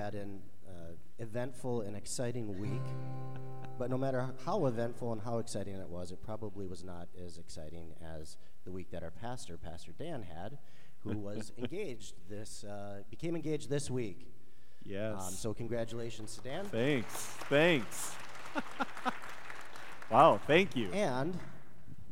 had an uh, eventful and exciting week. But no matter how eventful and how exciting it was, it probably was not as exciting as the week that our pastor, Pastor Dan, had, who was engaged this, uh, became engaged this week. Yes. Um, so congratulations to Dan. Thanks. Thanks. wow, thank you. And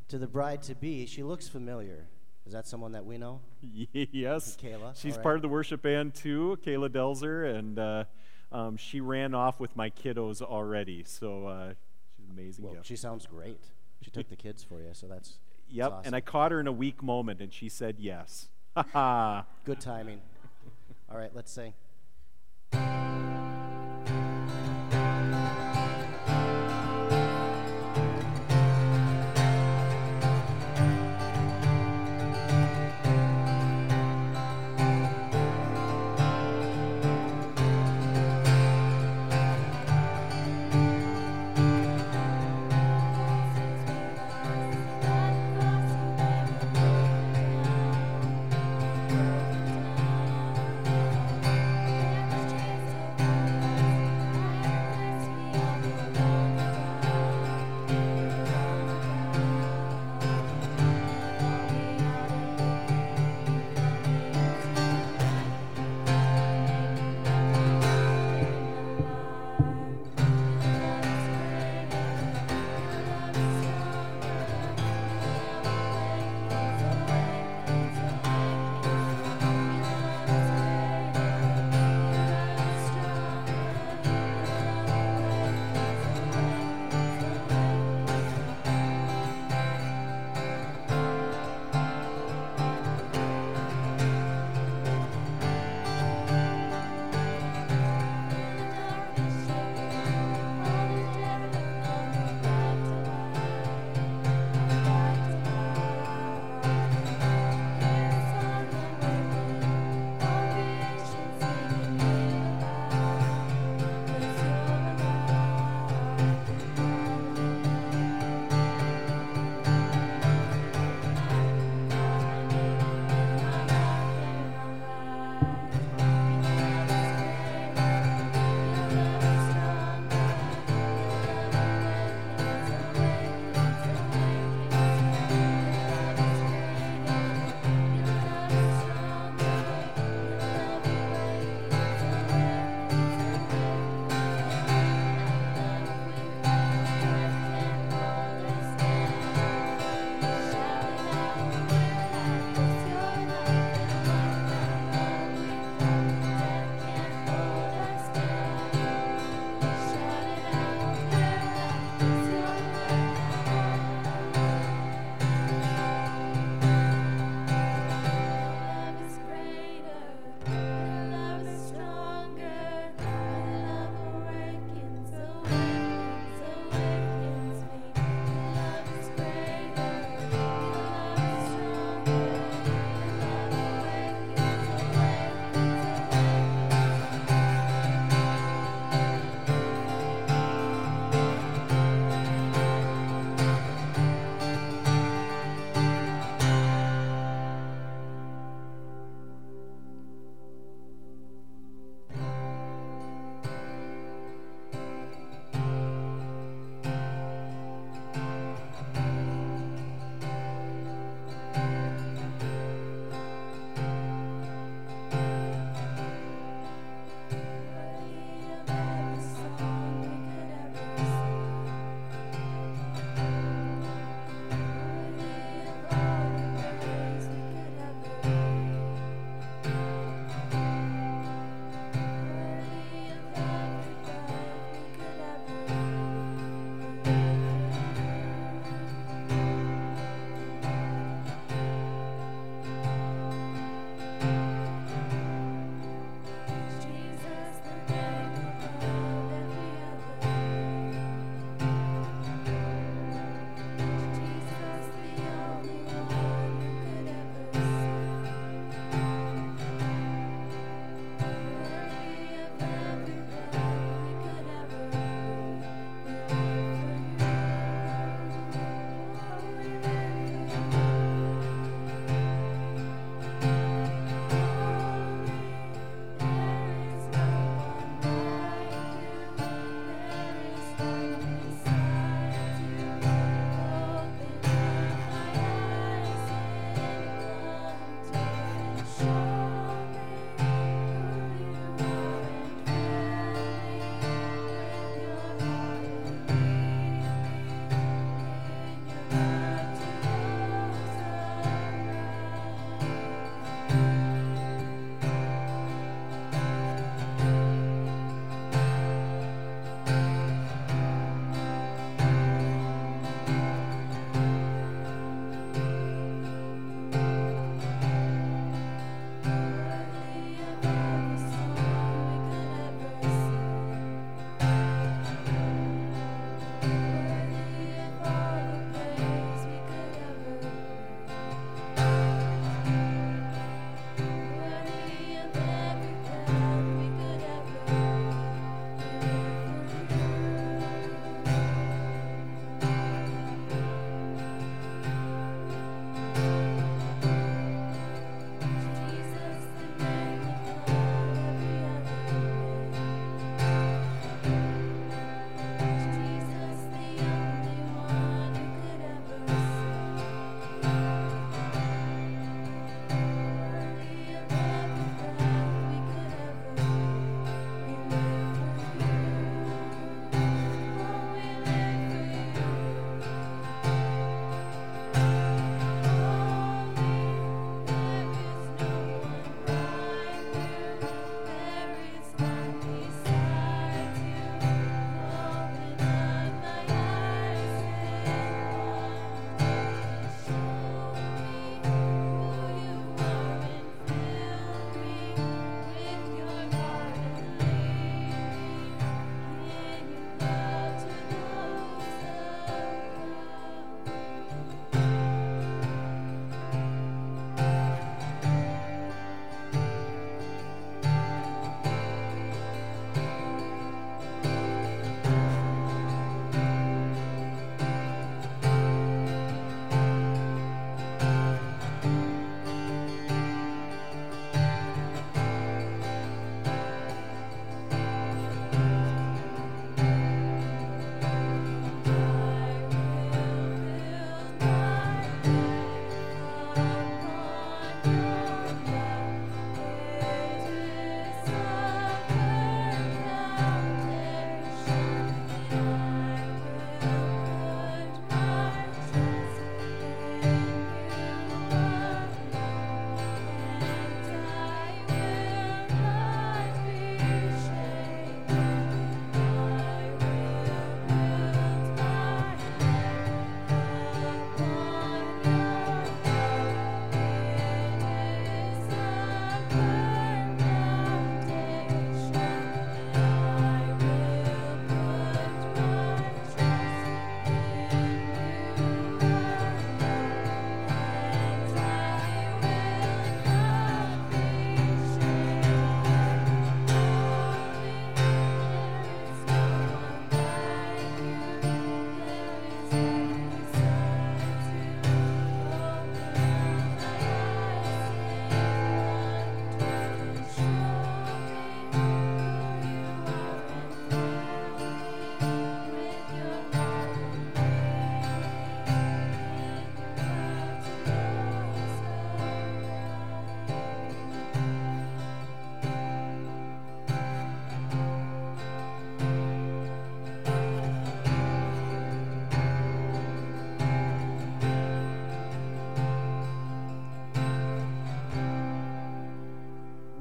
to the bride to be, she looks familiar. Is that someone that we know? yes. Kayla. She's right. part of the worship band too, Kayla Delzer, and uh, um, she ran off with my kiddos already. So uh, she's an amazing Well, gift. she sounds great. She took the kids for you, so that's Yep, awesome. and I caught her in a weak moment, and she said yes. Ha ha. good timing. All right, let's sing.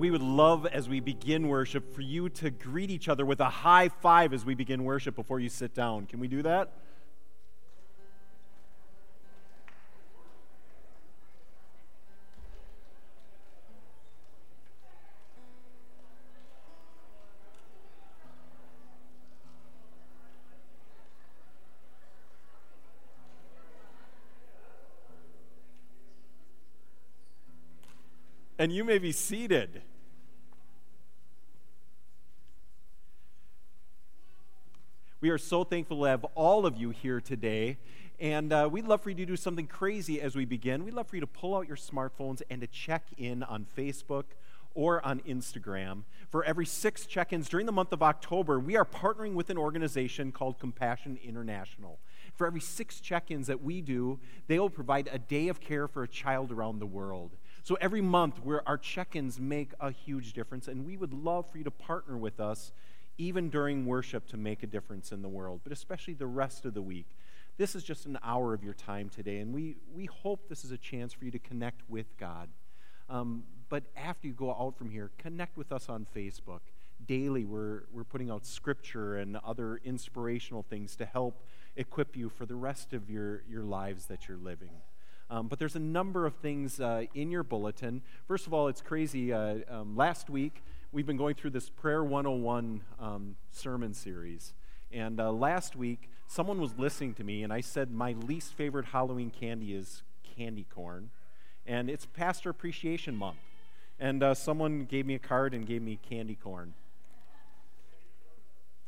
We would love as we begin worship for you to greet each other with a high five as we begin worship before you sit down. Can we do that? and you may be seated. We are so thankful to have all of you here today. And uh, we'd love for you to do something crazy as we begin. We'd love for you to pull out your smartphones and to check in on Facebook or on Instagram. For every six check ins during the month of October, we are partnering with an organization called Compassion International. For every six check ins that we do, they will provide a day of care for a child around the world. So every month, our check ins make a huge difference, and we would love for you to partner with us even during worship to make a difference in the world, but especially the rest of the week. This is just an hour of your time today, and we, we hope this is a chance for you to connect with God. Um, but after you go out from here, connect with us on Facebook. Daily, we're, we're putting out scripture and other inspirational things to help equip you for the rest of your, your lives that you're living. Um, but there's a number of things uh, in your bulletin. First of all, it's crazy. Uh, um, last week, we've been going through this Prayer 101 um, sermon series. And uh, last week, someone was listening to me, and I said my least favorite Halloween candy is candy corn. And it's Pastor Appreciation Month. And uh, someone gave me a card and gave me candy corn.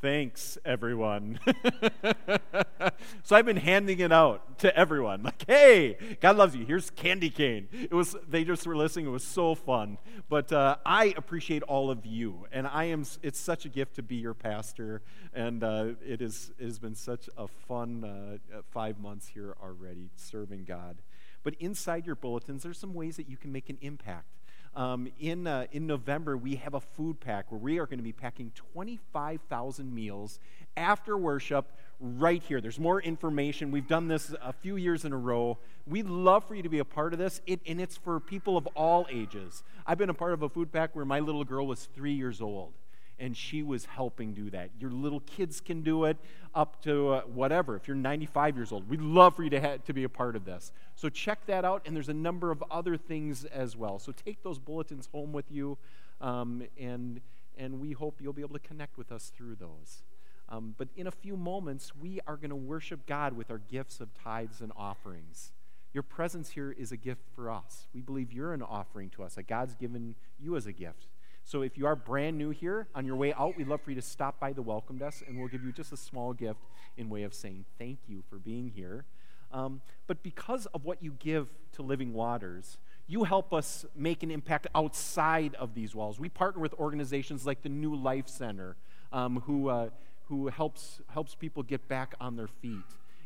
Thanks, everyone. so I've been handing it out to everyone. Like, hey, God loves you. Here's candy cane. It was they just were listening. It was so fun. But uh, I appreciate all of you, and I am. It's such a gift to be your pastor, and uh, it is. It has been such a fun uh, five months here already serving God. But inside your bulletins, there's some ways that you can make an impact. Um, in, uh, in November, we have a food pack where we are going to be packing 25,000 meals after worship right here. There's more information. We've done this a few years in a row. We'd love for you to be a part of this, it, and it's for people of all ages. I've been a part of a food pack where my little girl was three years old and she was helping do that. Your little kids can do it up to uh, whatever. If you're 95 years old, we'd love for you to, ha- to be a part of this. So check that out, and there's a number of other things as well. So take those bulletins home with you, um, and, and we hope you'll be able to connect with us through those. Um, but in a few moments, we are going to worship God with our gifts of tithes and offerings. Your presence here is a gift for us. We believe you're an offering to us, that God's given you as a gift. So if you are brand new here, on your way out, we'd love for you to stop by the welcome desk and we'll give you just a small gift in way of saying thank you for being here. Um, but because of what you give to Living Waters, you help us make an impact outside of these walls. We partner with organizations like the New Life Center, um, who, uh, who helps, helps people get back on their feet.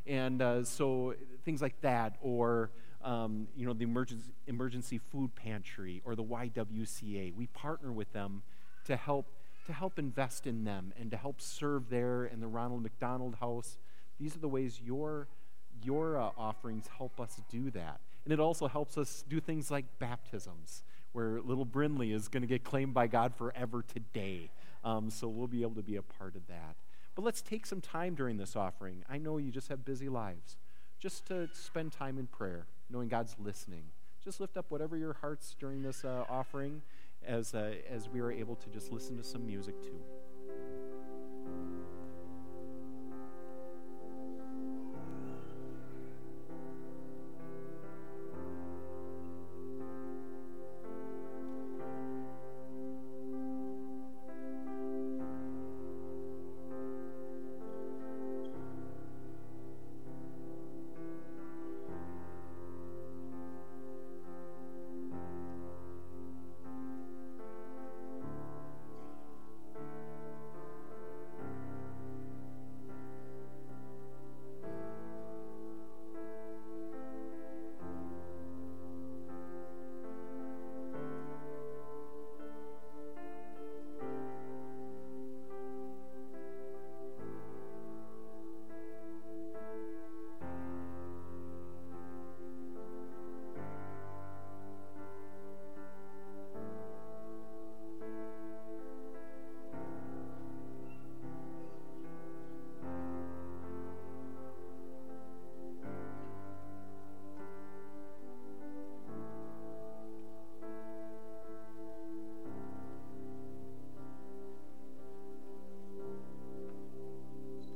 And uh, so things like that, or um, you know, the emergency, emergency food pantry or the YWCA. We partner with them to help to help invest in them and to help serve there in the Ronald McDonald House. These are the ways your your uh, offerings help us do that, and it also helps us do things like baptisms, where little Brinley is going to get claimed by God forever today. Um, so we'll be able to be a part of that. But let's take some time during this offering. I know you just have busy lives, just to spend time in prayer knowing God's listening. Just lift up whatever your hearts during this uh, offering as, uh, as we are able to just listen to some music too.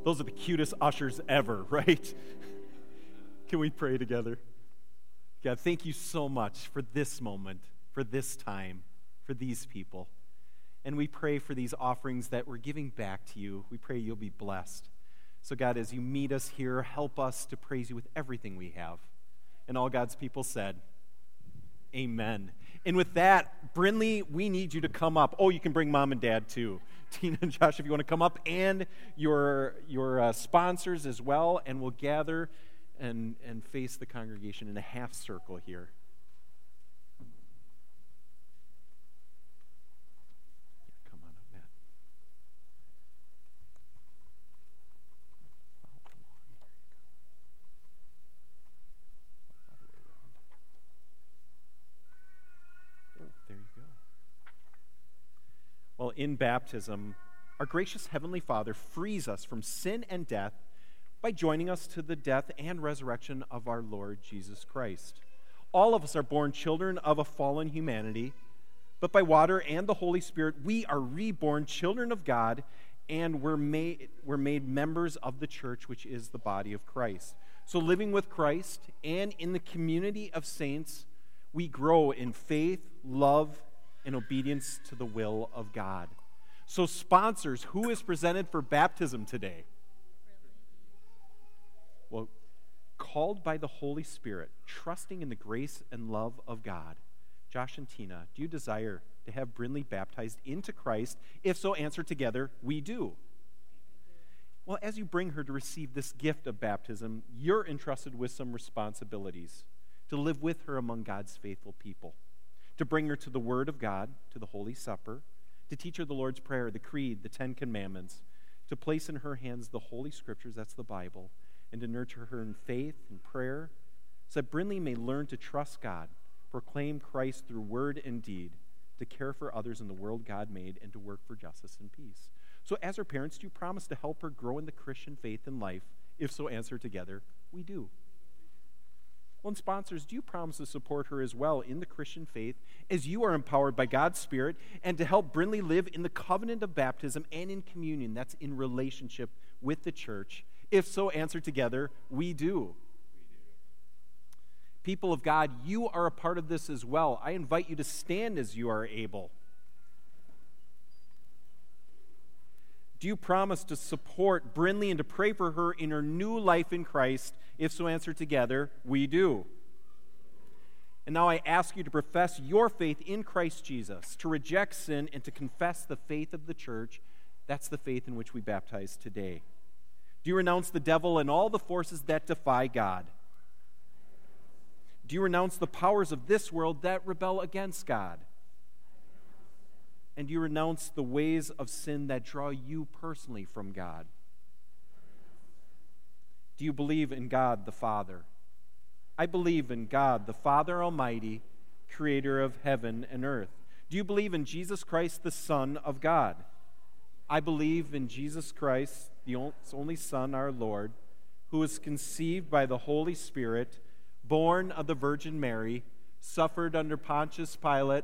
Those are the cutest ushers ever, right? Can we pray together? God, thank you so much for this moment, for this time, for these people. And we pray for these offerings that we're giving back to you. We pray you'll be blessed. So, God, as you meet us here, help us to praise you with everything we have. And all God's people said, Amen. And with that, Brinley, we need you to come up. Oh, you can bring mom and dad too. Tina and Josh, if you want to come up, and your, your uh, sponsors as well, and we'll gather and, and face the congregation in a half circle here. come on up, Matt. Oh, there you go. Well, in baptism, our gracious Heavenly Father frees us from sin and death by joining us to the death and resurrection of our Lord Jesus Christ. All of us are born children of a fallen humanity, but by water and the Holy Spirit, we are reborn children of God, and we're made, we're made members of the church, which is the body of Christ. So, living with Christ and in the community of saints, we grow in faith, love, and obedience to the will of God. So, sponsors, who is presented for baptism today? Well, called by the Holy Spirit, trusting in the grace and love of God. Josh and Tina, do you desire to have Brinley baptized into Christ? If so, answer together, we do. Well, as you bring her to receive this gift of baptism, you're entrusted with some responsibilities to live with her among God's faithful people, to bring her to the Word of God, to the Holy Supper, to teach her the Lord's Prayer, the Creed, the Ten Commandments, to place in her hands the Holy Scriptures, that's the Bible, and to nurture her in faith and prayer, so that Brinley may learn to trust God, proclaim Christ through word and deed, to care for others in the world God made, and to work for justice and peace. So, as her parents, do you promise to help her grow in the Christian faith and life? If so, answer together, we do. Well, and sponsors, do you promise to support her as well in the Christian faith as you are empowered by God's Spirit and to help Brinley live in the covenant of baptism and in communion that's in relationship with the church if so, answer together, we do. People of God, you are a part of this as well. I invite you to stand as you are able. Do you promise to support Brinley and to pray for her in her new life in Christ? If so, answer together, we do. And now I ask you to profess your faith in Christ Jesus, to reject sin, and to confess the faith of the church. That's the faith in which we baptize today. Do you renounce the devil and all the forces that defy God? Do you renounce the powers of this world that rebel against God? And you renounce the ways of sin that draw you personally from God? Do you believe in God the Father? I believe in God the Father Almighty, creator of heaven and earth. Do you believe in Jesus Christ, the Son of God? I believe in Jesus Christ, the only Son, our Lord, who was conceived by the Holy Spirit, born of the Virgin Mary, suffered under Pontius Pilate,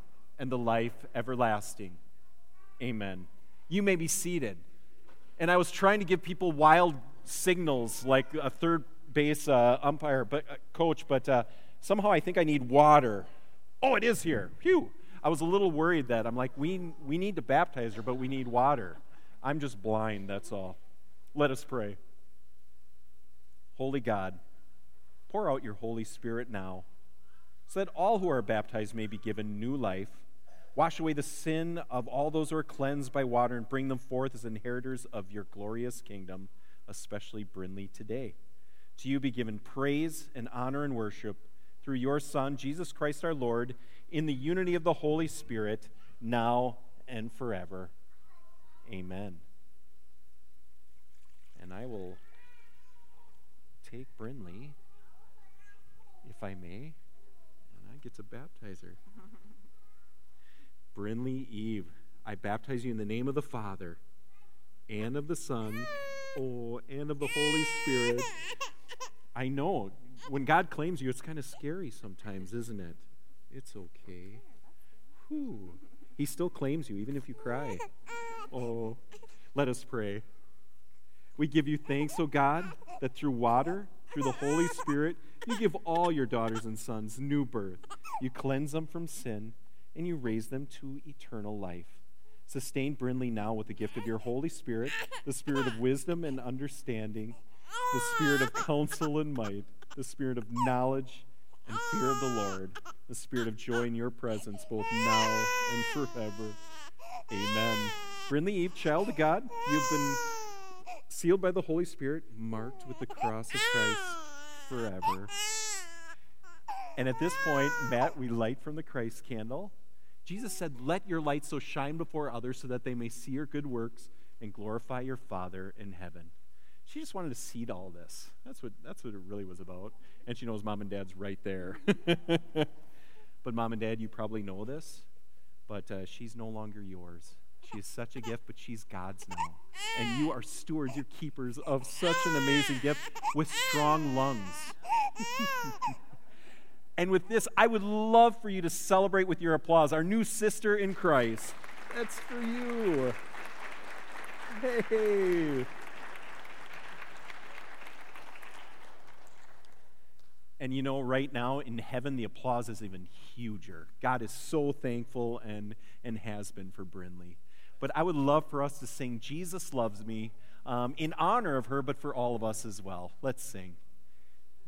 and the life everlasting. Amen. You may be seated. And I was trying to give people wild signals like a third base uh, umpire, but uh, coach, but uh, somehow I think I need water. Oh, it is here. Phew. I was a little worried that I'm like, we, we need to baptize her, but we need water. I'm just blind, that's all. Let us pray. Holy God, pour out your Holy Spirit now, so that all who are baptized may be given new life. Wash away the sin of all those who are cleansed by water and bring them forth as inheritors of your glorious kingdom, especially Brinley today. To you be given praise and honor and worship through your Son, Jesus Christ our Lord, in the unity of the Holy Spirit, now and forever. Amen and I will take Brinley, if I may, and I get to baptize her. Brinley Eve, I baptize you in the name of the Father and of the Son, oh, and of the Holy Spirit. I know when God claims you, it's kind of scary sometimes, isn't it? It's okay. Whew. He still claims you, even if you cry. Oh, let us pray. We give you thanks, O oh God, that through water, through the Holy Spirit, you give all your daughters and sons new birth. You cleanse them from sin, and you raise them to eternal life. Sustain Brinley now with the gift of your Holy Spirit, the spirit of wisdom and understanding, the spirit of counsel and might, the spirit of knowledge and fear of the Lord, the spirit of joy in your presence, both now and forever. Amen. Brinley Eve, child of God, you've been sealed by the Holy Spirit, marked with the cross of Christ forever. And at this point, Matt, we light from the Christ candle. Jesus said, Let your light so shine before others so that they may see your good works and glorify your Father in heaven. She just wanted to seed all this. That's what, that's what it really was about. And she knows mom and dad's right there. but mom and dad, you probably know this, but uh, she's no longer yours. She is such a gift, but she's God's now. And you are stewards, you're keepers of such an amazing gift with strong lungs. And with this, I would love for you to celebrate with your applause our new sister in Christ. That's for you. Hey. And you know, right now in heaven, the applause is even huger. God is so thankful and, and has been for Brinley. But I would love for us to sing Jesus Loves Me um, in honor of her, but for all of us as well. Let's sing.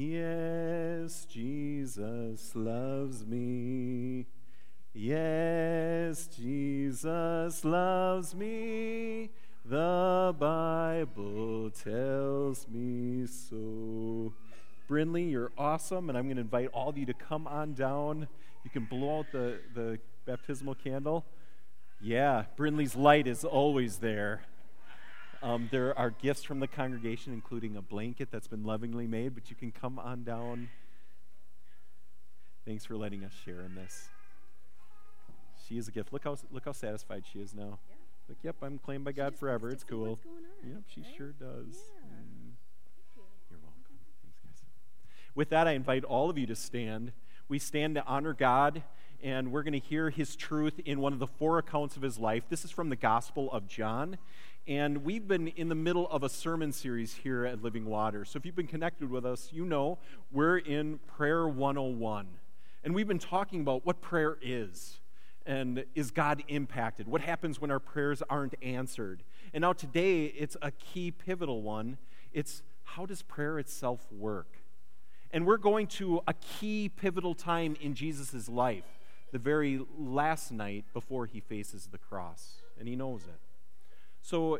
Yes, Jesus loves me. Yes, Jesus loves me. The Bible tells me so. Brinley, you're awesome, and I'm going to invite all of you to come on down. You can blow out the, the baptismal candle. Yeah, Brinley's light is always there. Um, there are gifts from the congregation, including a blanket that's been lovingly made, but you can come on down. Thanks for letting us share in this. She is a gift. Look how, look how satisfied she is now. Yeah. Like, yep, I'm claimed by she God forever. It's cool. Yep, she right? sure does. Yeah. Mm. You. You're welcome. Thanks, guys. With that, I invite all of you to stand. We stand to honor God, and we're going to hear his truth in one of the four accounts of his life. This is from the Gospel of John. And we've been in the middle of a sermon series here at Living Water. So if you've been connected with us, you know we're in Prayer 101. And we've been talking about what prayer is. And is God impacted? What happens when our prayers aren't answered? And now today, it's a key pivotal one. It's how does prayer itself work? And we're going to a key pivotal time in Jesus' life, the very last night before he faces the cross. And he knows it. So,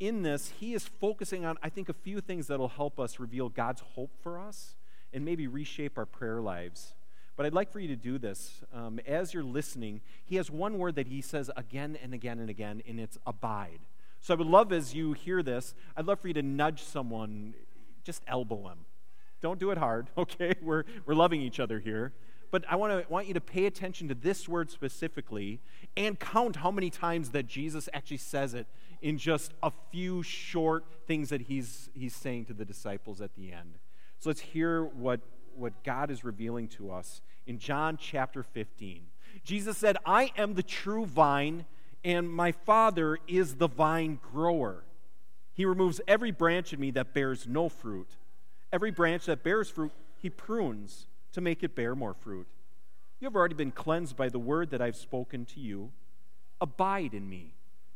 in this, he is focusing on, I think, a few things that will help us reveal God's hope for us and maybe reshape our prayer lives. But I'd like for you to do this. Um, as you're listening, he has one word that he says again and again and again, and it's abide. So I would love as you hear this, I'd love for you to nudge someone, just elbow him. Don't do it hard, okay? We're, we're loving each other here. But I want, to, want you to pay attention to this word specifically and count how many times that Jesus actually says it in just a few short things that he's, he's saying to the disciples at the end. So let's hear what, what God is revealing to us in John chapter 15. Jesus said, I am the true vine, and my Father is the vine grower. He removes every branch in me that bears no fruit. Every branch that bears fruit, he prunes to make it bear more fruit. You have already been cleansed by the word that I've spoken to you. Abide in me,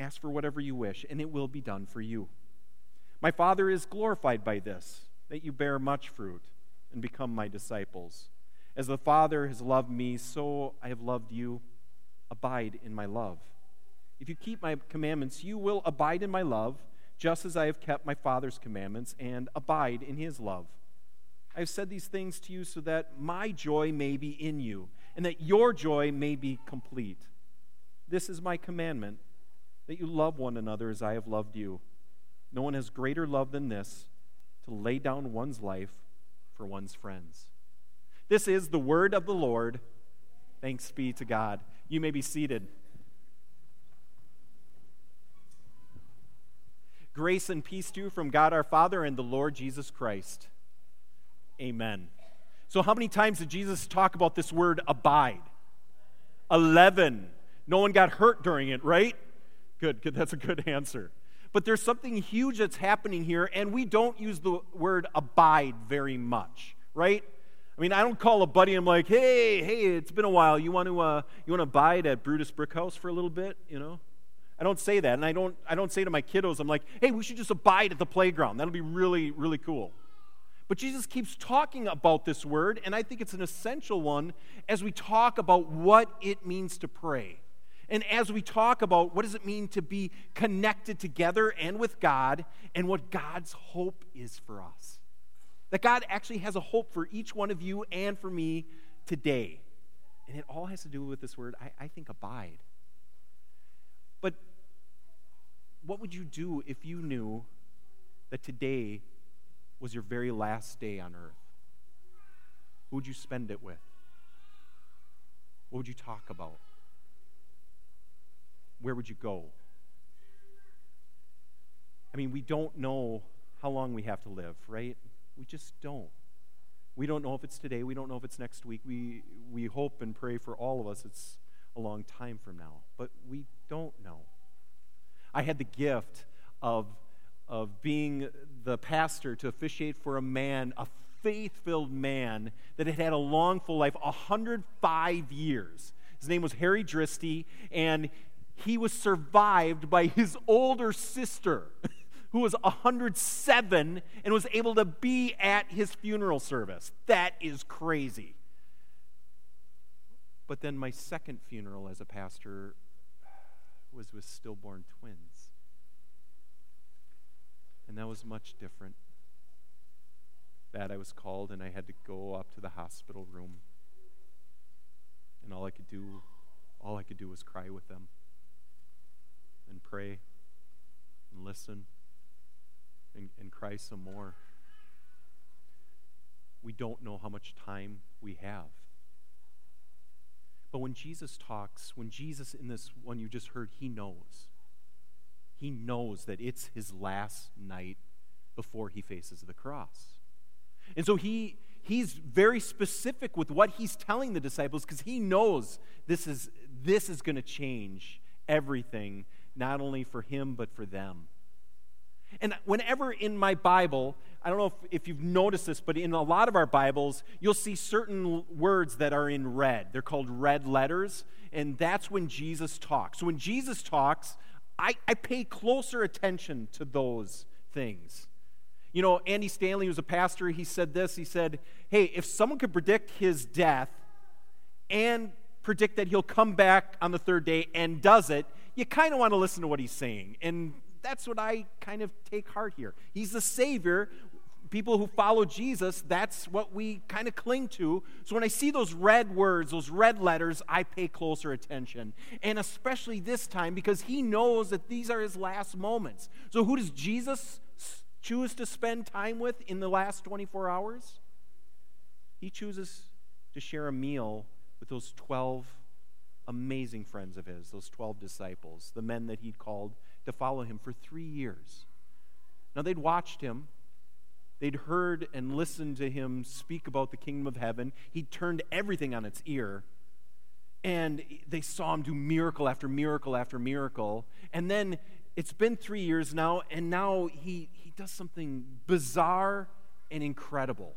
ask for whatever you wish, and it will be done for you. My Father is glorified by this, that you bear much fruit and become my disciples. As the Father has loved me, so I have loved you. Abide in my love. If you keep my commandments, you will abide in my love, just as I have kept my Father's commandments and abide in his love. I have said these things to you so that my joy may be in you, and that your joy may be complete. This is my commandment, that you love one another as I have loved you. No one has greater love than this to lay down one's life for one's friends. This is the word of the Lord. Thanks be to God. You may be seated. Grace and peace to you from God our Father and the Lord Jesus Christ. Amen. So, how many times did Jesus talk about this word abide? 11. No one got hurt during it, right? Good, good. That's a good answer. But there's something huge that's happening here, and we don't use the word abide very much, right? I mean, I don't call a buddy. I'm like, hey, hey, it's been a while. You want to, uh, you want to abide at Brutus Brickhouse for a little bit? You know, I don't say that, and I don't, I don't say to my kiddos, I'm like, hey, we should just abide at the playground. That'll be really, really cool. But Jesus keeps talking about this word, and I think it's an essential one as we talk about what it means to pray. And as we talk about what does it mean to be connected together and with God and what God's hope is for us. That God actually has a hope for each one of you and for me today. And it all has to do with this word, I, I think, abide. But what would you do if you knew that today was your very last day on earth? Who would you spend it with? What would you talk about? Where would you go? I mean, we don't know how long we have to live, right? We just don't. We don't know if it's today. We don't know if it's next week. We, we hope and pray for all of us it's a long time from now, but we don't know. I had the gift of, of being the pastor to officiate for a man, a faith filled man that had had a long, full life 105 years. His name was Harry Dristy, and he was survived by his older sister, who was 107 and was able to be at his funeral service. That is crazy. But then my second funeral as a pastor was with stillborn twins. And that was much different. That I was called and I had to go up to the hospital room. And all I could do, all I could do was cry with them and pray and listen and, and cry some more. We don't know how much time we have. But when Jesus talks, when Jesus, in this one you just heard, he knows. He knows that it's his last night before he faces the cross. And so he, he's very specific with what he's telling the disciples because he knows this is, this is going to change everything not only for him, but for them. And whenever in my Bible, I don't know if, if, you've noticed this, but in a lot of our Bibles, you'll see certain words that are in red. They're called red letters, and that's when Jesus talks. So when Jesus talks, I, I pay closer attention to those things. You know, Andy Stanley was a pastor. He said this. He said, Hey, if someone could predict his death and predict that he'll come back on the third day and does it, you kind of want to listen to what he's saying. And that's what I kind of take heart here. He's the Savior. People who follow Jesus, that's what we kind of cling to. So when I see those red words, those red letters, I pay closer attention. And especially this time because he knows that these are his last moments. So who does Jesus choose to spend time with in the last 24 hours? He chooses to share a meal with those 12 amazing friends of his, those 12 disciples, the men that he'd called to follow him for three years. Now, they'd watched him They'd heard and listened to him speak about the kingdom of heaven. He turned everything on its ear. And they saw him do miracle after miracle after miracle. And then it's been three years now, and now he, he does something bizarre and incredible.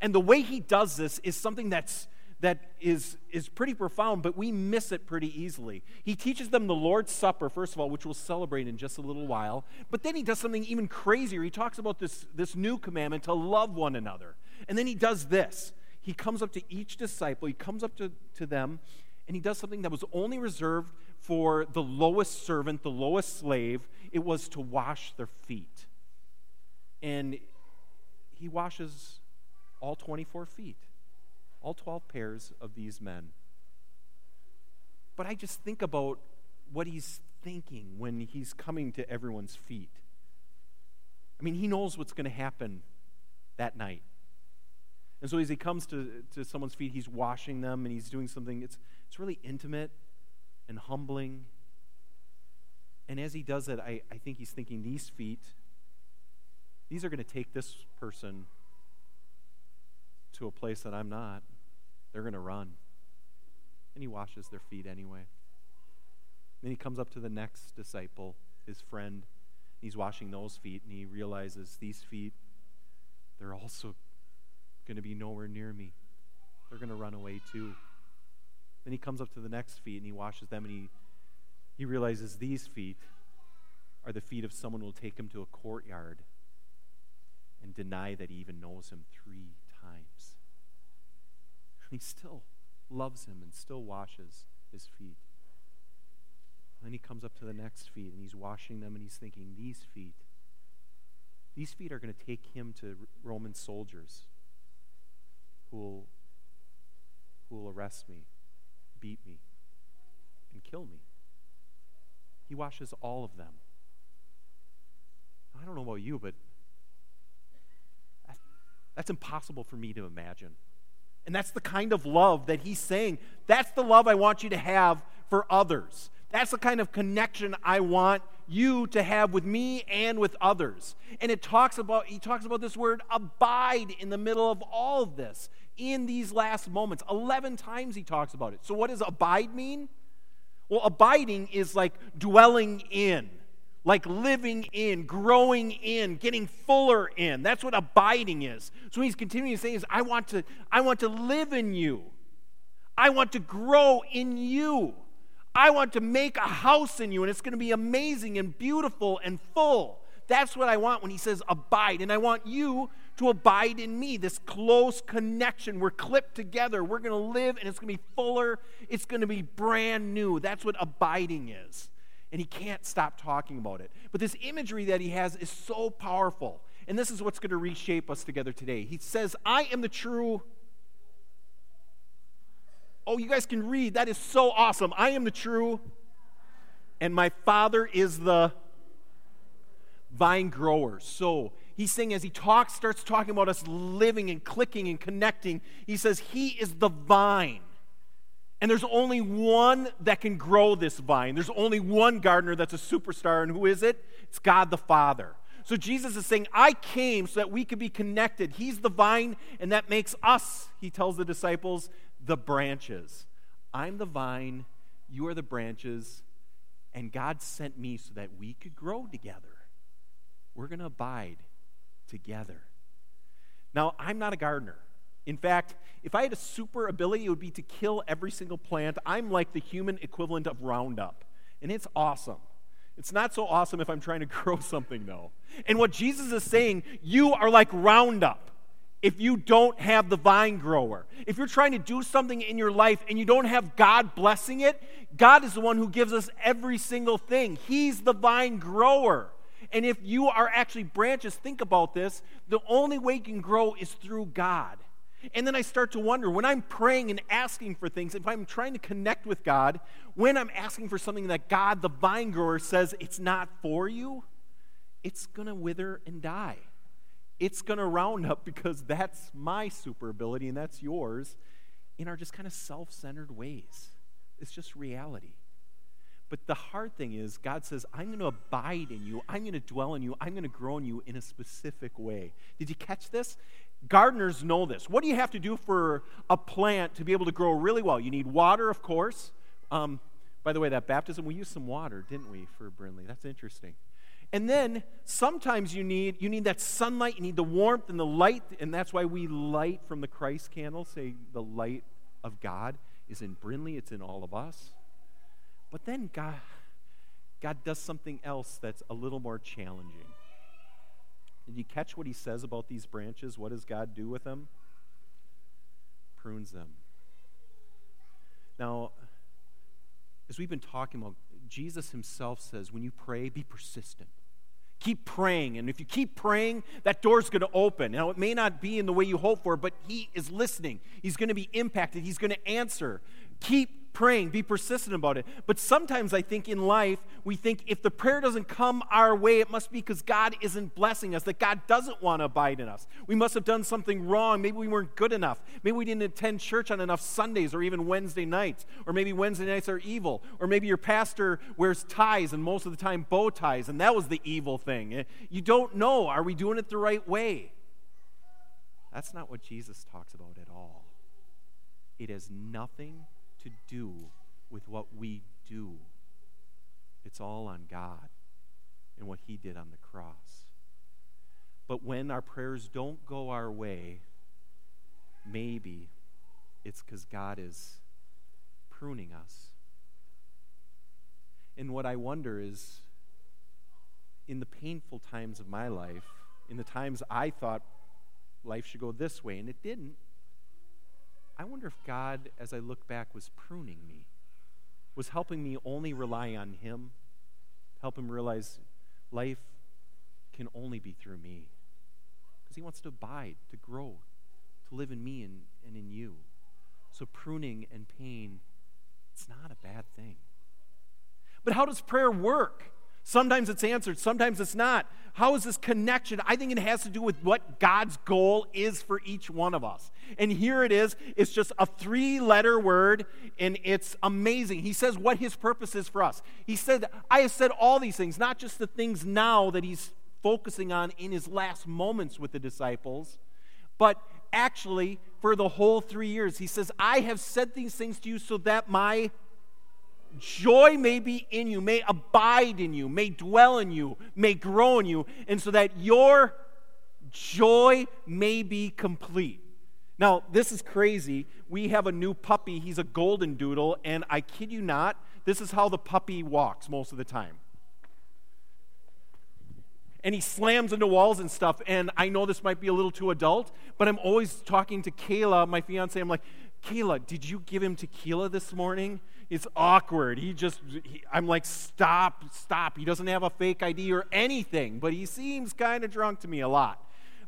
And the way he does this is something that's that is, is pretty profound, but we miss it pretty easily. He teaches them the Lord's Supper, first of all, which we'll celebrate in just a little while. But then he does something even crazier. He talks about this, this new commandment to love one another. And then he does this. He comes up to each disciple, he comes up to, to them, and he does something that was only reserved for the lowest servant, the lowest slave. It was to wash their feet. And he washes all 24 feet all 12 pairs of these men. But I just think about what he's thinking when he's coming to everyone's feet. I mean, he knows what's going to happen that night. And so as he comes to, to someone's feet, he's washing them and he's doing something, it's, it's really intimate and humbling. And as he does it, I, I think he's thinking, these feet, these are going to take this person to a place that I'm not. They're going to run. And he washes their feet anyway. Then he comes up to the next disciple, his friend. He's washing those feet, and he realizes these feet, they're also going to be nowhere near me. They're going to run away too. Then he comes up to the next feet and he washes them, and he, he realizes these feet are the feet of someone who will take him to a courtyard and deny that he even knows him three he still loves him and still washes his feet. Then he comes up to the next feet and he's washing them and he's thinking, these feet, these feet are going to take him to Roman soldiers who will, who will arrest me, beat me, and kill me. He washes all of them. I don't know about you, but that's impossible for me to imagine. And that's the kind of love that he's saying. That's the love I want you to have for others. That's the kind of connection I want you to have with me and with others. And it talks about he talks about this word abide in the middle of all of this in these last moments. 11 times he talks about it. So what does abide mean? Well, abiding is like dwelling in like living in, growing in, getting fuller in. That's what abiding is. So he's continuing to say is I want to I want to live in you. I want to grow in you. I want to make a house in you and it's going to be amazing and beautiful and full. That's what I want when he says abide and I want you to abide in me. This close connection. We're clipped together. We're going to live and it's going to be fuller. It's going to be brand new. That's what abiding is and he can't stop talking about it. But this imagery that he has is so powerful. And this is what's going to reshape us together today. He says, I am the true. Oh, you guys can read. That is so awesome. I am the true, and my Father is the vine grower. So he's saying, as he talks, starts talking about us living and clicking and connecting, he says, He is the vine. And there's only one that can grow this vine. There's only one gardener that's a superstar. And who is it? It's God the Father. So Jesus is saying, I came so that we could be connected. He's the vine, and that makes us, he tells the disciples, the branches. I'm the vine, you are the branches, and God sent me so that we could grow together. We're going to abide together. Now, I'm not a gardener. In fact, if I had a super ability, it would be to kill every single plant. I'm like the human equivalent of Roundup, and it's awesome. It's not so awesome if I'm trying to grow something, though. And what Jesus is saying, you are like Roundup if you don't have the vine grower. If you're trying to do something in your life and you don't have God blessing it, God is the one who gives us every single thing. He's the vine grower. And if you are actually branches, think about this the only way you can grow is through God. And then I start to wonder when I'm praying and asking for things, if I'm trying to connect with God, when I'm asking for something that God, the vine grower, says it's not for you, it's going to wither and die. It's going to round up because that's my super ability and that's yours in our just kind of self centered ways. It's just reality. But the hard thing is, God says, I'm going to abide in you. I'm going to dwell in you. I'm going to grow in you in a specific way. Did you catch this? Gardeners know this. What do you have to do for a plant to be able to grow really well? You need water, of course. Um, by the way, that baptism, we used some water, didn't we, for Brinley? That's interesting. And then sometimes you need you need that sunlight, you need the warmth and the light, and that's why we light from the Christ candle, say the light of God is in Brinley, it's in all of us. But then God God does something else that's a little more challenging. Did you catch what he says about these branches? What does God do with them? Prunes them. Now, as we've been talking about, Jesus himself says, when you pray, be persistent. Keep praying. And if you keep praying, that door's going to open. Now, it may not be in the way you hope for, but He is listening. He's going to be impacted. He's going to answer. Keep praying, be persistent about it. But sometimes I think in life, we think if the prayer doesn't come our way, it must be because God isn't blessing us, that God doesn't want to abide in us. We must have done something wrong. Maybe we weren't good enough. Maybe we didn't attend church on enough Sundays or even Wednesday nights. Or maybe Wednesday nights are evil. Or maybe your pastor wears ties and most of the time bow ties, and that was the evil thing. Eh, you don't know. Are we doing it the right way? That's not what Jesus talks about at all. It has nothing to do with what we do. It's all on God and what He did on the cross. But when our prayers don't go our way, maybe it's because God is pruning us. And what I wonder is in the painful times of my life, in the times I thought life should go this way and it didn't, I wonder if God, as I look back, was pruning me, was helping me only rely on Him, help Him realize life can only be through me. Because He wants to abide, to grow, to live in me and, and in you. So pruning and pain, it's not a bad thing. But how does prayer work? Sometimes it's answered, sometimes it's not. How is this connection? I think it has to do with what God's goal is for each one of us. And here it is. It's just a three letter word, and it's amazing. He says what his purpose is for us. He said, I have said all these things, not just the things now that he's focusing on in his last moments with the disciples, but actually for the whole three years. He says, I have said these things to you so that my joy may be in you, may abide in you, may dwell in you, may grow in you, and so that your joy may be complete. Now, this is crazy. We have a new puppy. He's a golden doodle, and I kid you not, this is how the puppy walks most of the time. And he slams into walls and stuff. And I know this might be a little too adult, but I'm always talking to Kayla, my fiance. I'm like, Kayla, did you give him tequila this morning? It's awkward. He just, he, I'm like, stop, stop. He doesn't have a fake ID or anything, but he seems kind of drunk to me a lot.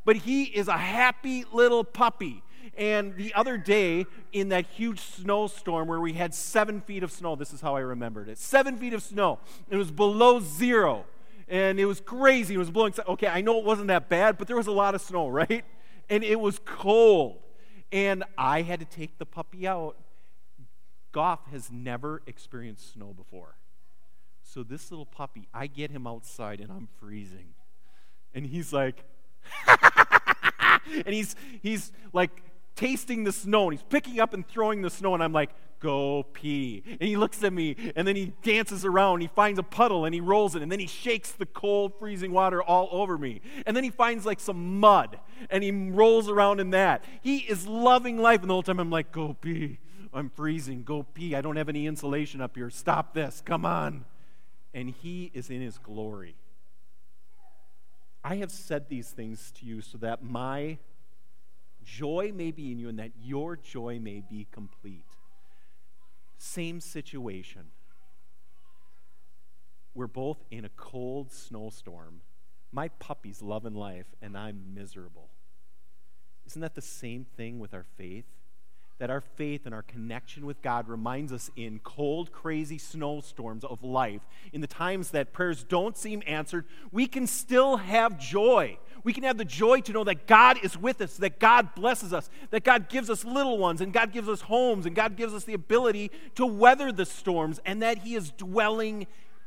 But he is a happy little puppy. And the other day, in that huge snowstorm where we had seven feet of snow, this is how I remembered it seven feet of snow. It was below zero. And it was crazy. It was blowing. Okay, I know it wasn't that bad, but there was a lot of snow, right? And it was cold. And I had to take the puppy out Goff has never experienced snow before. So this little puppy, I get him outside and I'm freezing. And he's like, and he's he's like tasting the snow and he's picking up and throwing the snow and I'm like, go pee. And he looks at me and then he dances around. He finds a puddle and he rolls it and then he shakes the cold, freezing water all over me. And then he finds like some mud and he rolls around in that. He is loving life. And the whole time I'm like, go pee. I'm freezing. Go pee. I don't have any insulation up here. Stop this. Come on. And he is in his glory. I have said these things to you so that my joy may be in you and that your joy may be complete. Same situation. We're both in a cold snowstorm. My puppy's loving life, and I'm miserable. Isn't that the same thing with our faith? That our faith and our connection with God reminds us in cold, crazy snowstorms of life, in the times that prayers don't seem answered, we can still have joy. We can have the joy to know that God is with us, that God blesses us, that God gives us little ones, and God gives us homes, and God gives us the ability to weather the storms, and that He is dwelling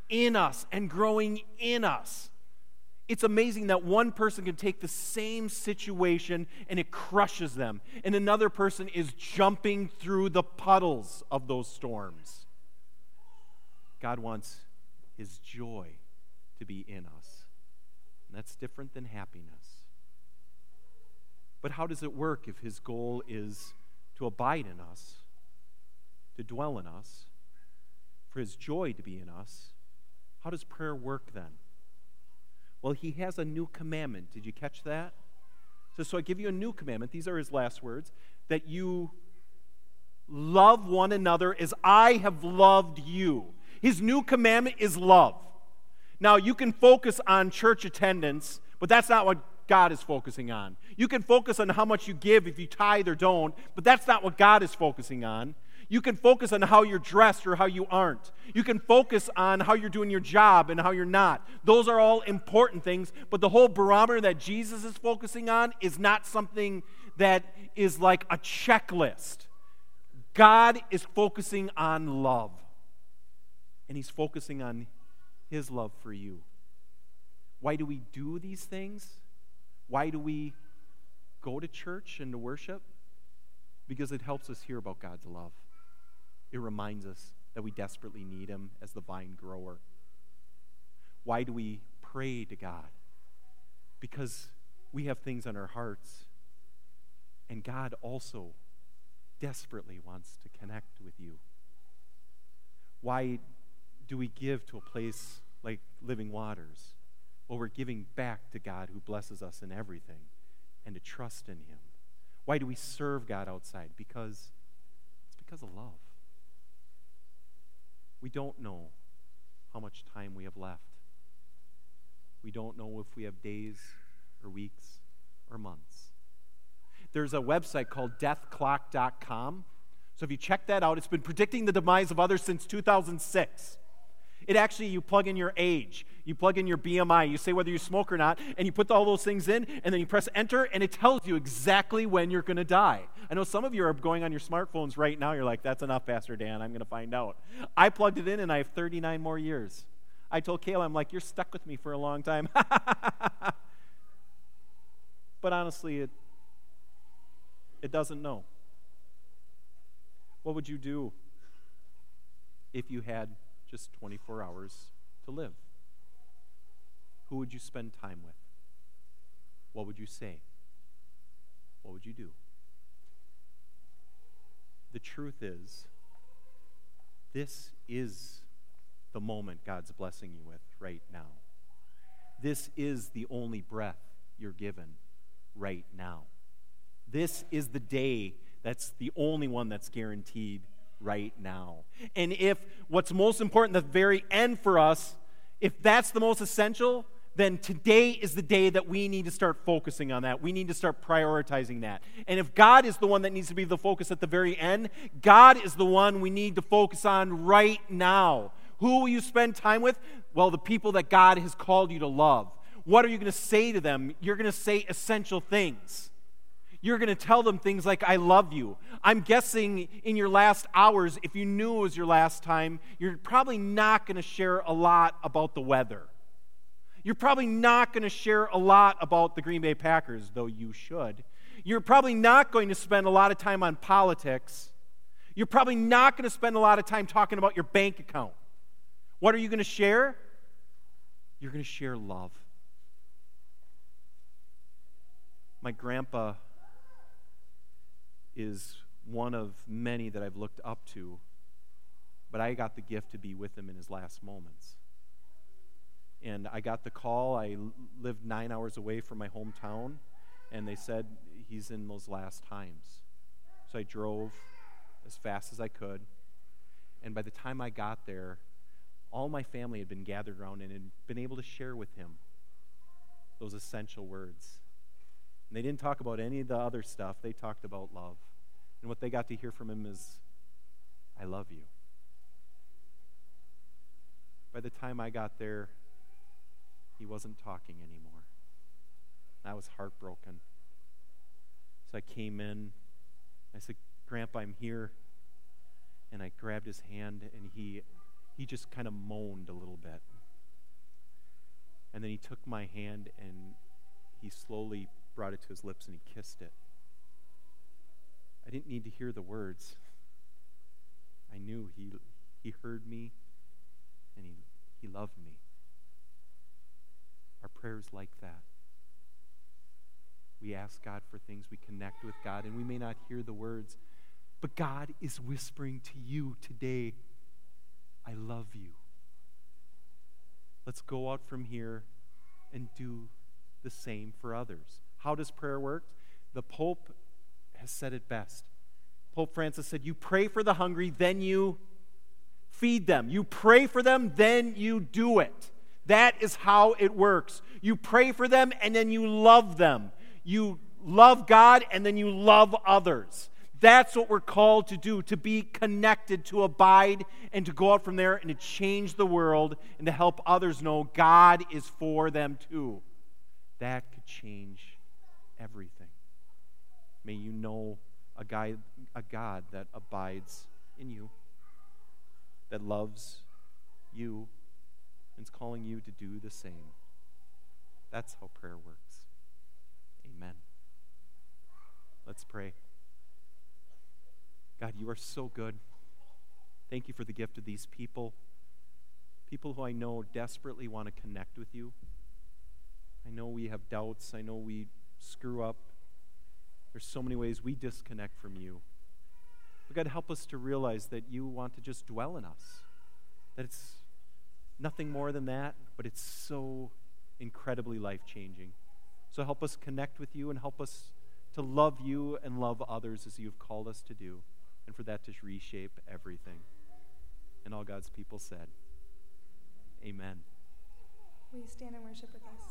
in us and growing in us. It's amazing that one person can take the same situation and it crushes them, and another person is jumping through the puddles of those storms. God wants His joy to be in us, and that's different than happiness. But how does it work if His goal is to abide in us, to dwell in us, for His joy to be in us? How does prayer work then? Well, he has a new commandment. Did you catch that? So, so I give you a new commandment. These are his last words that you love one another as I have loved you. His new commandment is love. Now, you can focus on church attendance, but that's not what God is focusing on. You can focus on how much you give if you tithe or don't, but that's not what God is focusing on. You can focus on how you're dressed or how you aren't. You can focus on how you're doing your job and how you're not. Those are all important things, but the whole barometer that Jesus is focusing on is not something that is like a checklist. God is focusing on love, and He's focusing on His love for you. Why do we do these things? Why do we go to church and to worship? Because it helps us hear about God's love it reminds us that we desperately need Him as the vine grower. Why do we pray to God? Because we have things on our hearts, and God also desperately wants to connect with you. Why do we give to a place like Living Waters? Well, we're giving back to God who blesses us in everything and to trust in Him. Why do we serve God outside? Because it's because of love. We don't know how much time we have left. We don't know if we have days or weeks or months. There's a website called deathclock.com. So if you check that out, it's been predicting the demise of others since 2006. It actually, you plug in your age, you plug in your BMI, you say whether you smoke or not, and you put all those things in, and then you press enter, and it tells you exactly when you're going to die. I know some of you are going on your smartphones right now. You're like, that's enough, Pastor Dan. I'm going to find out. I plugged it in, and I have 39 more years. I told Kayla, I'm like, you're stuck with me for a long time. but honestly, it, it doesn't know. What would you do if you had just 24 hours to live? Who would you spend time with? What would you say? What would you do? The truth is, this is the moment God's blessing you with right now. This is the only breath you're given right now. This is the day that's the only one that's guaranteed right now. And if what's most important, the very end for us, if that's the most essential, then today is the day that we need to start focusing on that. We need to start prioritizing that. And if God is the one that needs to be the focus at the very end, God is the one we need to focus on right now. Who will you spend time with? Well, the people that God has called you to love. What are you going to say to them? You're going to say essential things. You're going to tell them things like, I love you. I'm guessing in your last hours, if you knew it was your last time, you're probably not going to share a lot about the weather. You're probably not going to share a lot about the Green Bay Packers, though you should. You're probably not going to spend a lot of time on politics. You're probably not going to spend a lot of time talking about your bank account. What are you going to share? You're going to share love. My grandpa is one of many that I've looked up to, but I got the gift to be with him in his last moments. And I got the call. I lived nine hours away from my hometown, and they said he's in those last times. So I drove as fast as I could. And by the time I got there, all my family had been gathered around and had been able to share with him those essential words. And they didn't talk about any of the other stuff, they talked about love. And what they got to hear from him is, I love you. By the time I got there, he wasn't talking anymore. I was heartbroken. So I came in. I said, Grandpa, I'm here. And I grabbed his hand, and he, he just kind of moaned a little bit. And then he took my hand and he slowly brought it to his lips and he kissed it. I didn't need to hear the words. I knew he, he heard me and he, he loved me. Our prayers like that. We ask God for things, we connect with God, and we may not hear the words, but God is whispering to you today, I love you. Let's go out from here and do the same for others. How does prayer work? The Pope has said it best. Pope Francis said, You pray for the hungry, then you feed them. You pray for them, then you do it. That is how it works. You pray for them, and then you love them. You love God, and then you love others. That's what we're called to do to be connected, to abide, and to go out from there and to change the world and to help others know God is for them too. That could change everything. May you know a, guy, a God that abides in you, that loves you, and is calling you to do the same. That's how prayer works. Amen. Let's pray. God, you are so good. Thank you for the gift of these people, people who I know desperately want to connect with you. I know we have doubts. I know we screw up. There's so many ways we disconnect from you. But God, help us to realize that you want to just dwell in us, that it's nothing more than that, but it's so incredibly life changing. So help us connect with you and help us to love you and love others as you've called us to do and for that to reshape everything. And all God's people said, Amen. Will you stand and worship with us?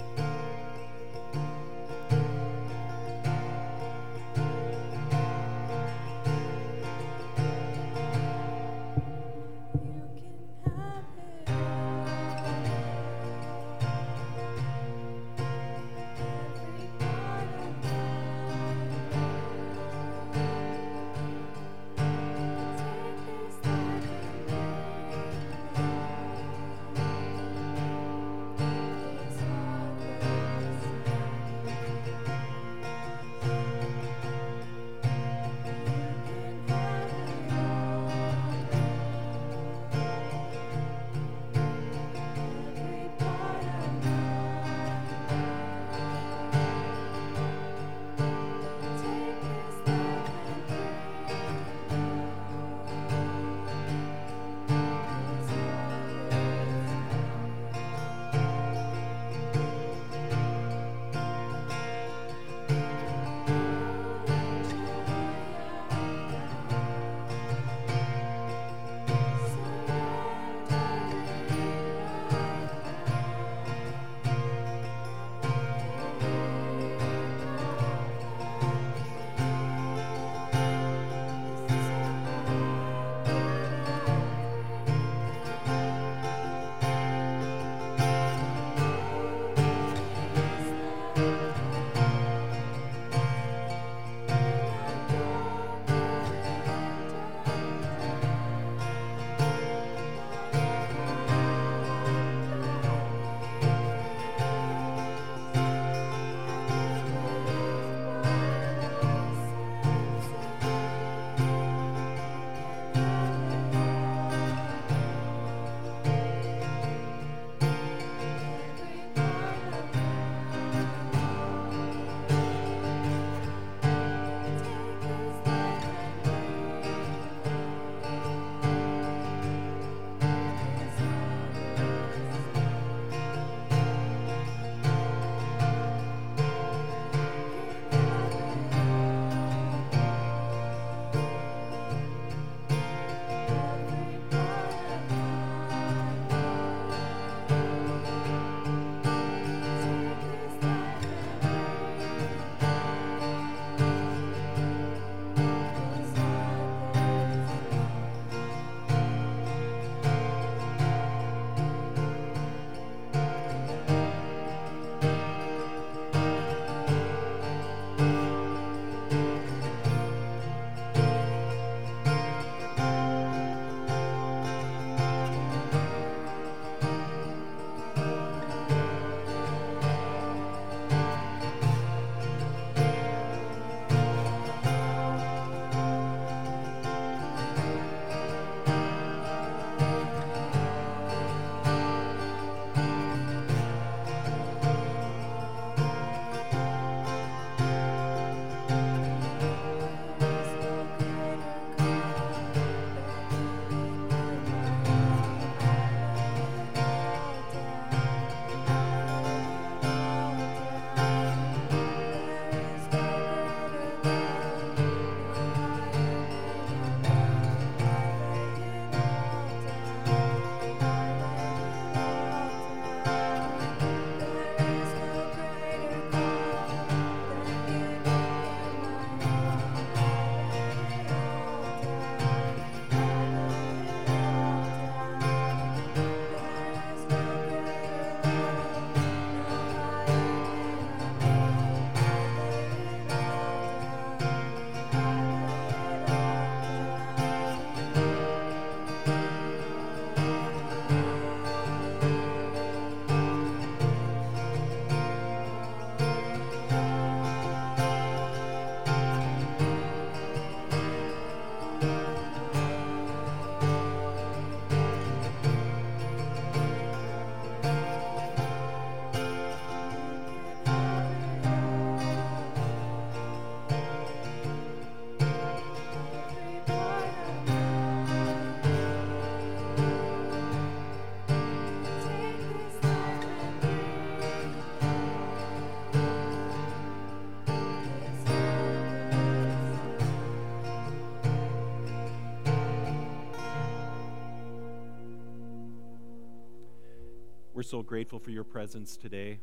so grateful for your presence today.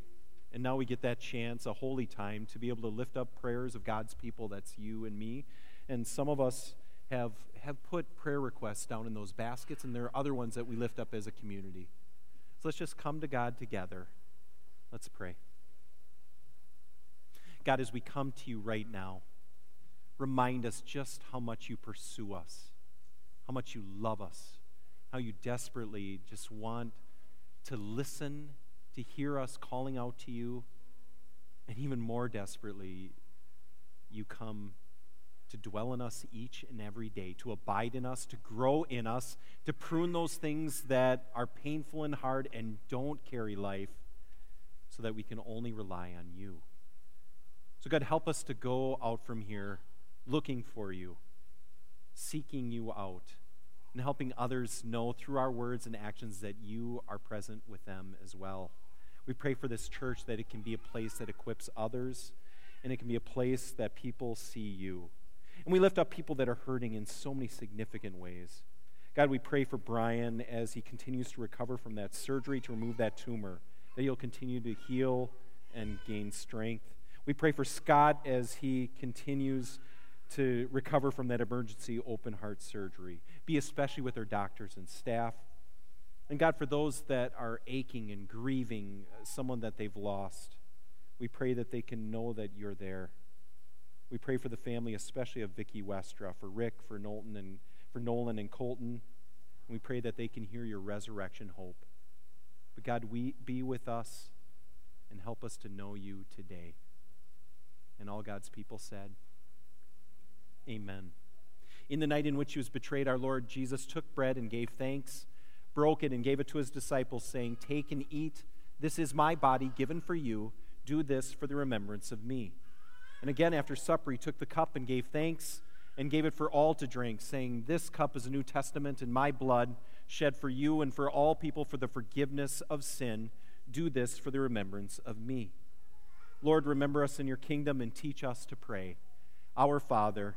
And now we get that chance, a holy time, to be able to lift up prayers of God's people. That's you and me. And some of us have, have put prayer requests down in those baskets, and there are other ones that we lift up as a community. So let's just come to God together. Let's pray. God, as we come to you right now, remind us just how much you pursue us, how much you love us, how you desperately just want to listen, to hear us calling out to you, and even more desperately, you come to dwell in us each and every day, to abide in us, to grow in us, to prune those things that are painful and hard and don't carry life, so that we can only rely on you. So, God, help us to go out from here looking for you, seeking you out and helping others know through our words and actions that you are present with them as well. We pray for this church that it can be a place that equips others and it can be a place that people see you. And we lift up people that are hurting in so many significant ways. God, we pray for Brian as he continues to recover from that surgery to remove that tumor, that he'll continue to heal and gain strength. We pray for Scott as he continues to recover from that emergency open heart surgery. Be especially with our doctors and staff. And God, for those that are aching and grieving uh, someone that they've lost, we pray that they can know that you're there. We pray for the family, especially of Vicky Westra, for Rick, for Knowlton, and for Nolan and Colton. And we pray that they can hear your resurrection hope. But God, we be with us and help us to know you today. And all God's people said. Amen. In the night in which he was betrayed, our Lord Jesus took bread and gave thanks, broke it, and gave it to his disciples, saying, Take and eat. This is my body given for you. Do this for the remembrance of me. And again, after supper, he took the cup and gave thanks and gave it for all to drink, saying, This cup is a New Testament in my blood, shed for you and for all people for the forgiveness of sin. Do this for the remembrance of me. Lord, remember us in your kingdom and teach us to pray. Our Father,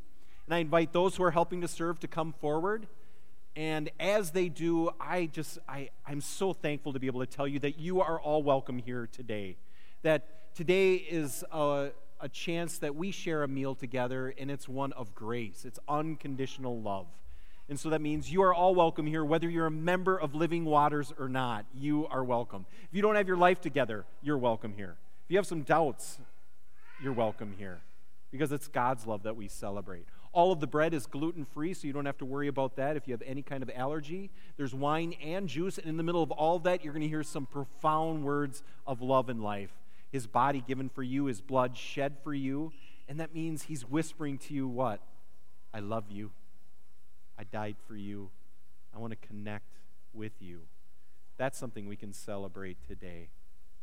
And I invite those who are helping to serve to come forward. And as they do, I just, I, I'm so thankful to be able to tell you that you are all welcome here today. That today is a, a chance that we share a meal together, and it's one of grace, it's unconditional love. And so that means you are all welcome here, whether you're a member of Living Waters or not. You are welcome. If you don't have your life together, you're welcome here. If you have some doubts, you're welcome here because it's God's love that we celebrate. All of the bread is gluten free, so you don't have to worry about that if you have any kind of allergy. There's wine and juice, and in the middle of all that, you're going to hear some profound words of love and life. His body given for you, his blood shed for you, and that means he's whispering to you what? I love you. I died for you. I want to connect with you. That's something we can celebrate today.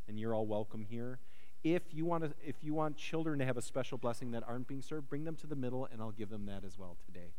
And you're all welcome here. If you want to, if you want children to have a special blessing that aren't being served, bring them to the middle, and I'll give them that as well today.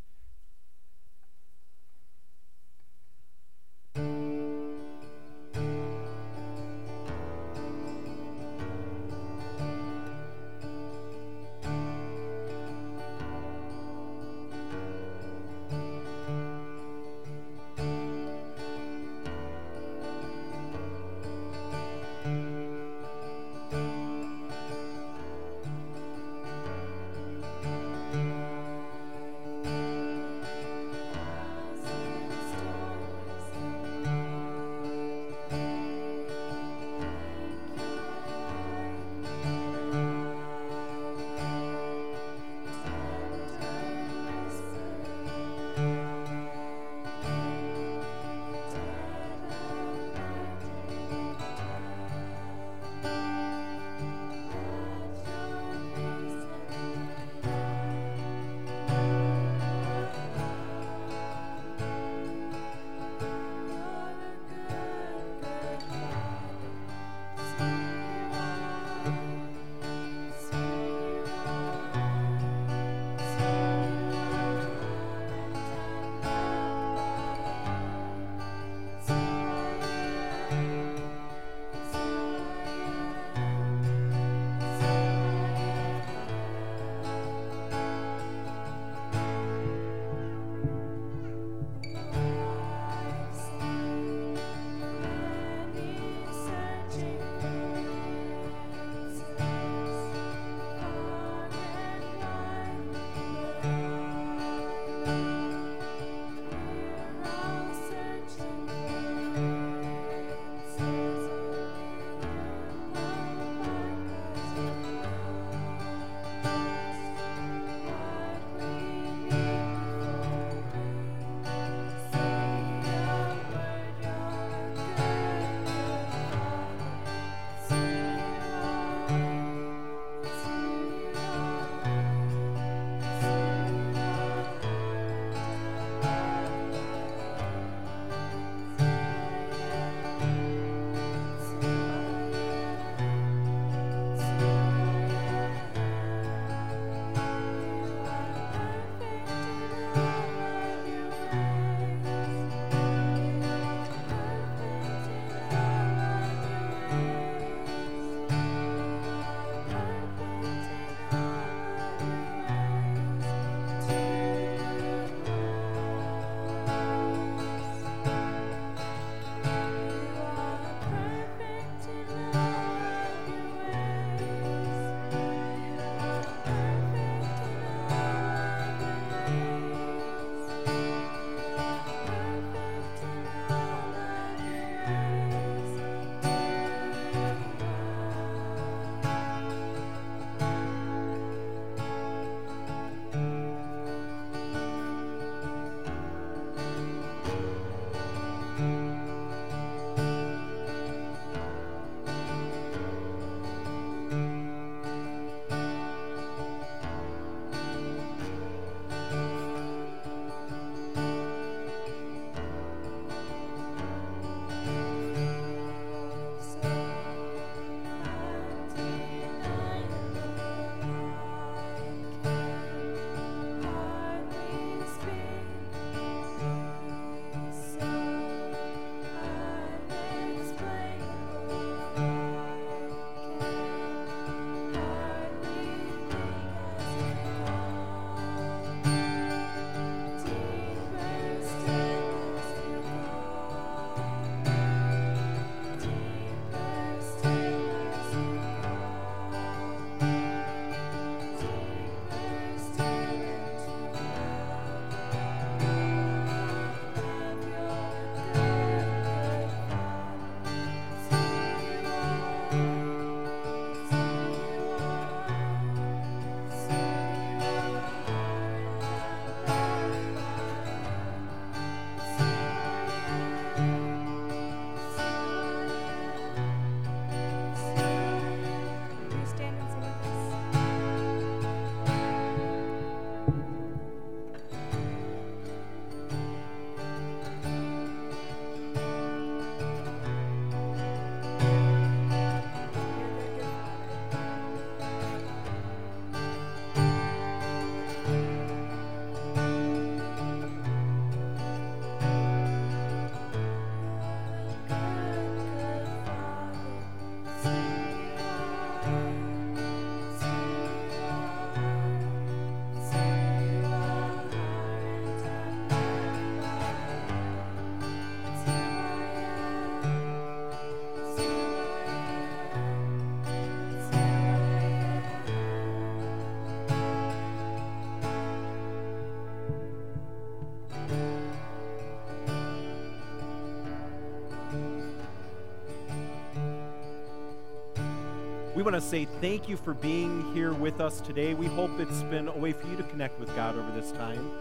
We want to say thank you for being here with us today. We hope it's been a way for you to connect with God over this time.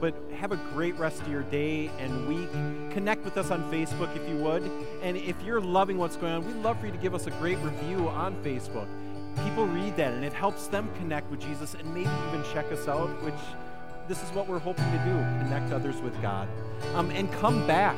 But have a great rest of your day and week. Connect with us on Facebook if you would. And if you're loving what's going on, we'd love for you to give us a great review on Facebook. People read that and it helps them connect with Jesus and maybe even check us out, which this is what we're hoping to do connect others with God. Um, and come back.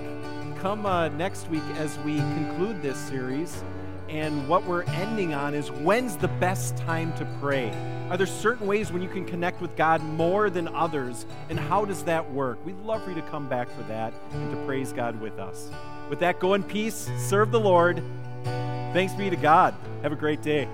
Come uh, next week as we conclude this series. And what we're ending on is when's the best time to pray? Are there certain ways when you can connect with God more than others? And how does that work? We'd love for you to come back for that and to praise God with us. With that, go in peace, serve the Lord. Thanks be to God. Have a great day.